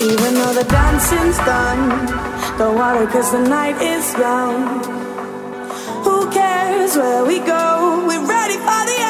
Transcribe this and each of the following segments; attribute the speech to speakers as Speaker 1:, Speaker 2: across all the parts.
Speaker 1: Even though the dancing's done, the water cause the night is young. Who cares where we go? We're ready for the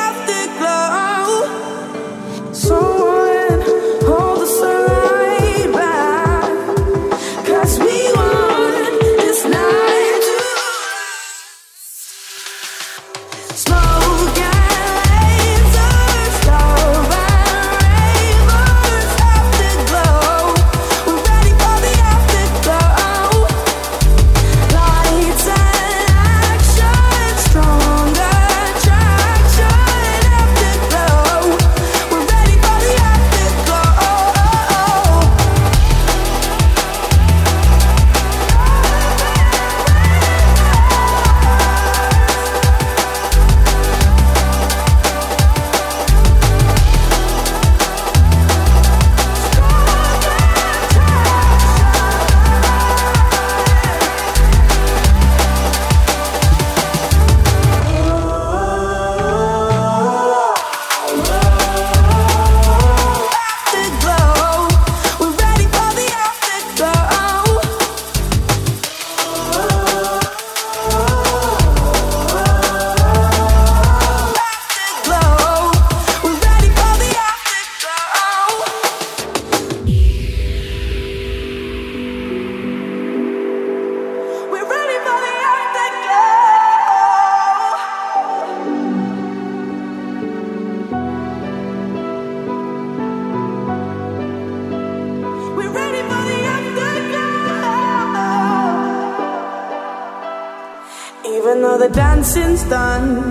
Speaker 1: since done.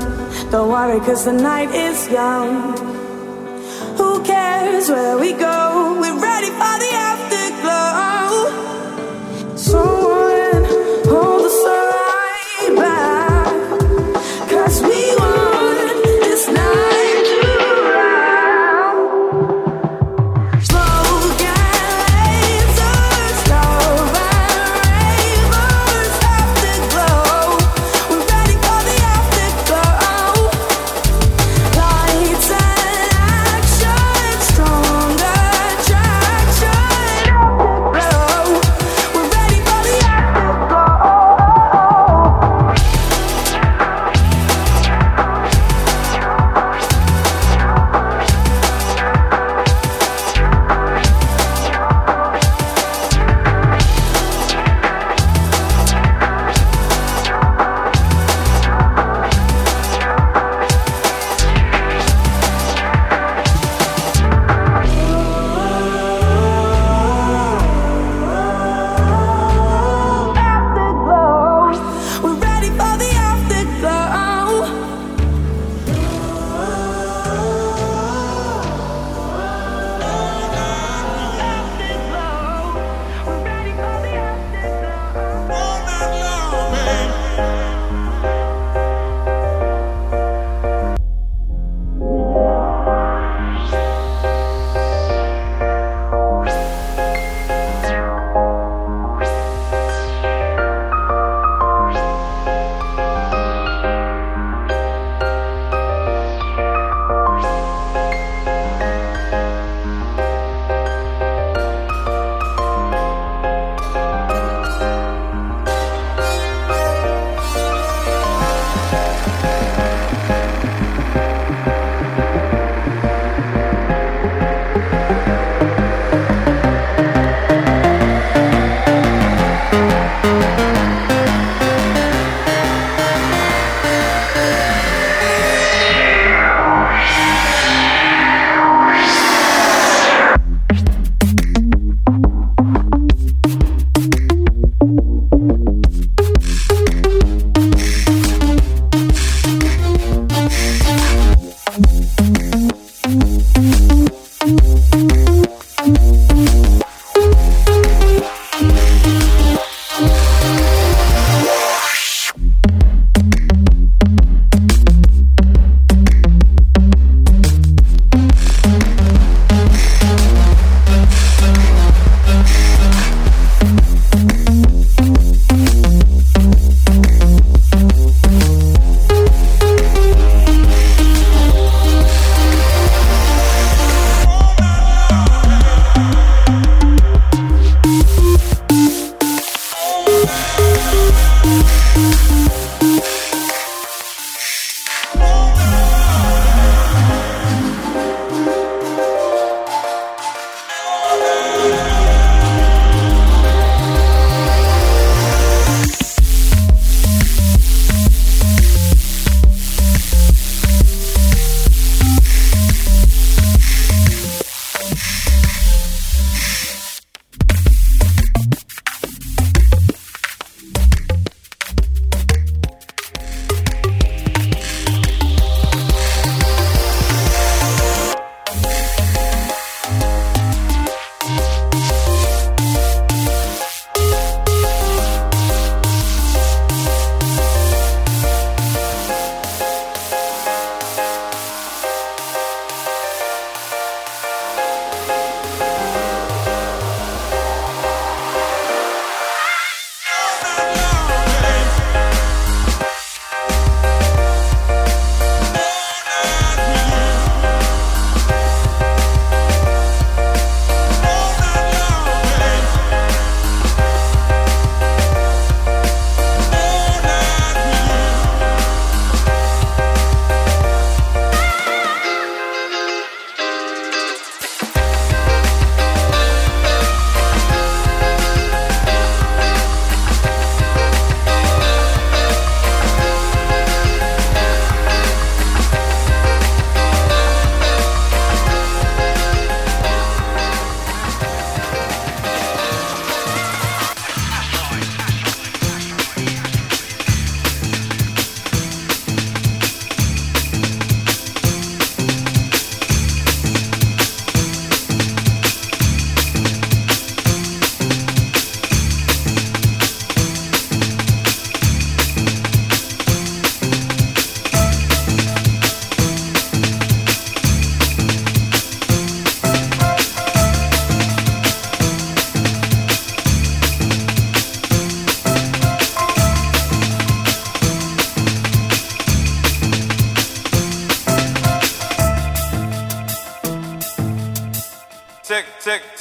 Speaker 1: Don't worry, cause the night is young. Who cares where we go?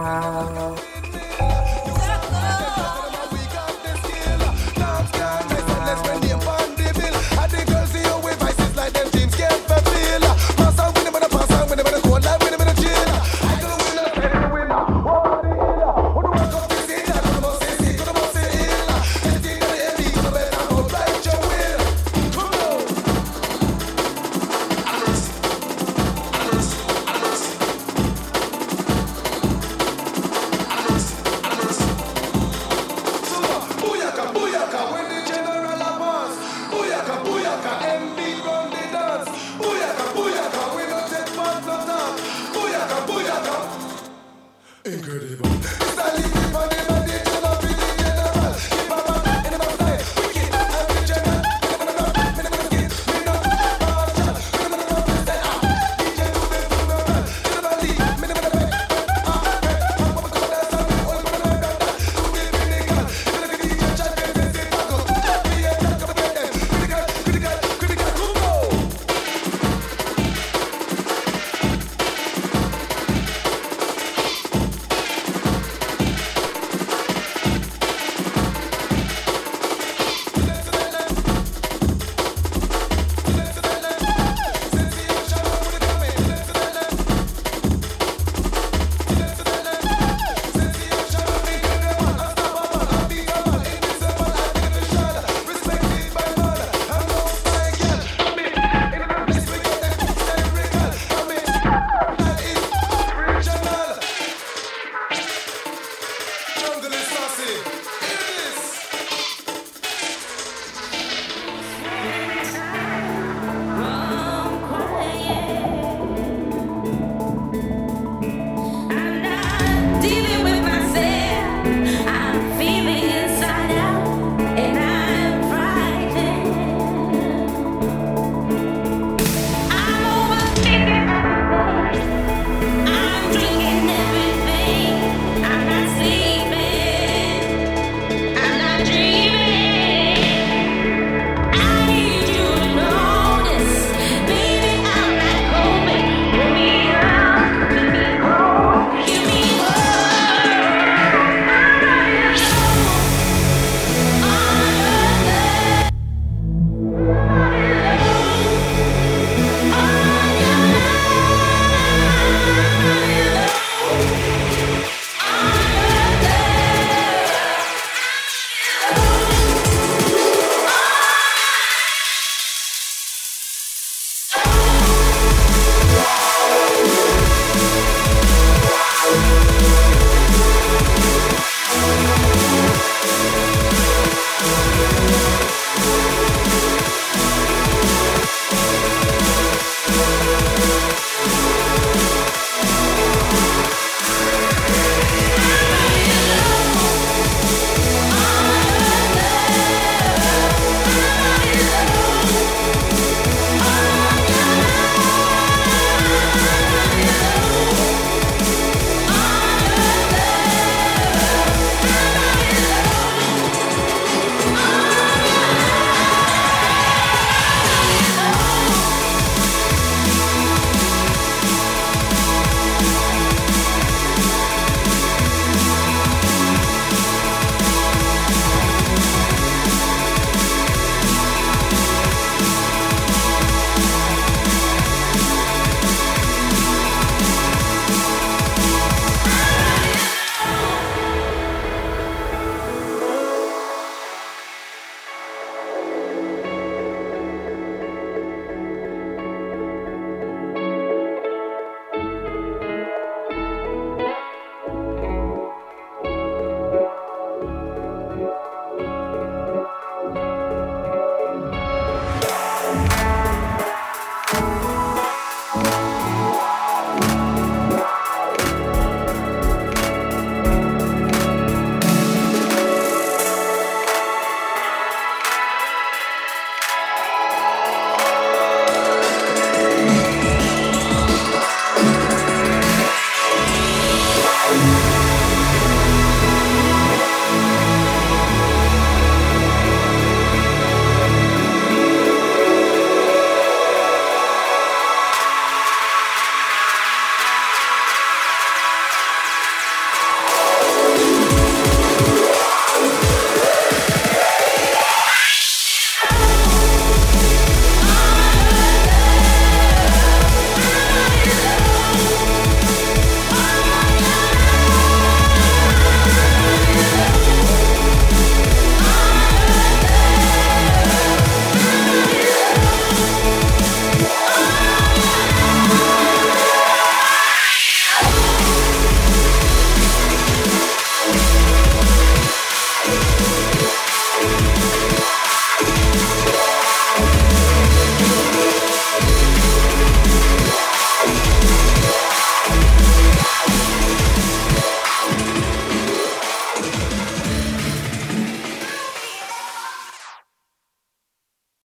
Speaker 2: Wow.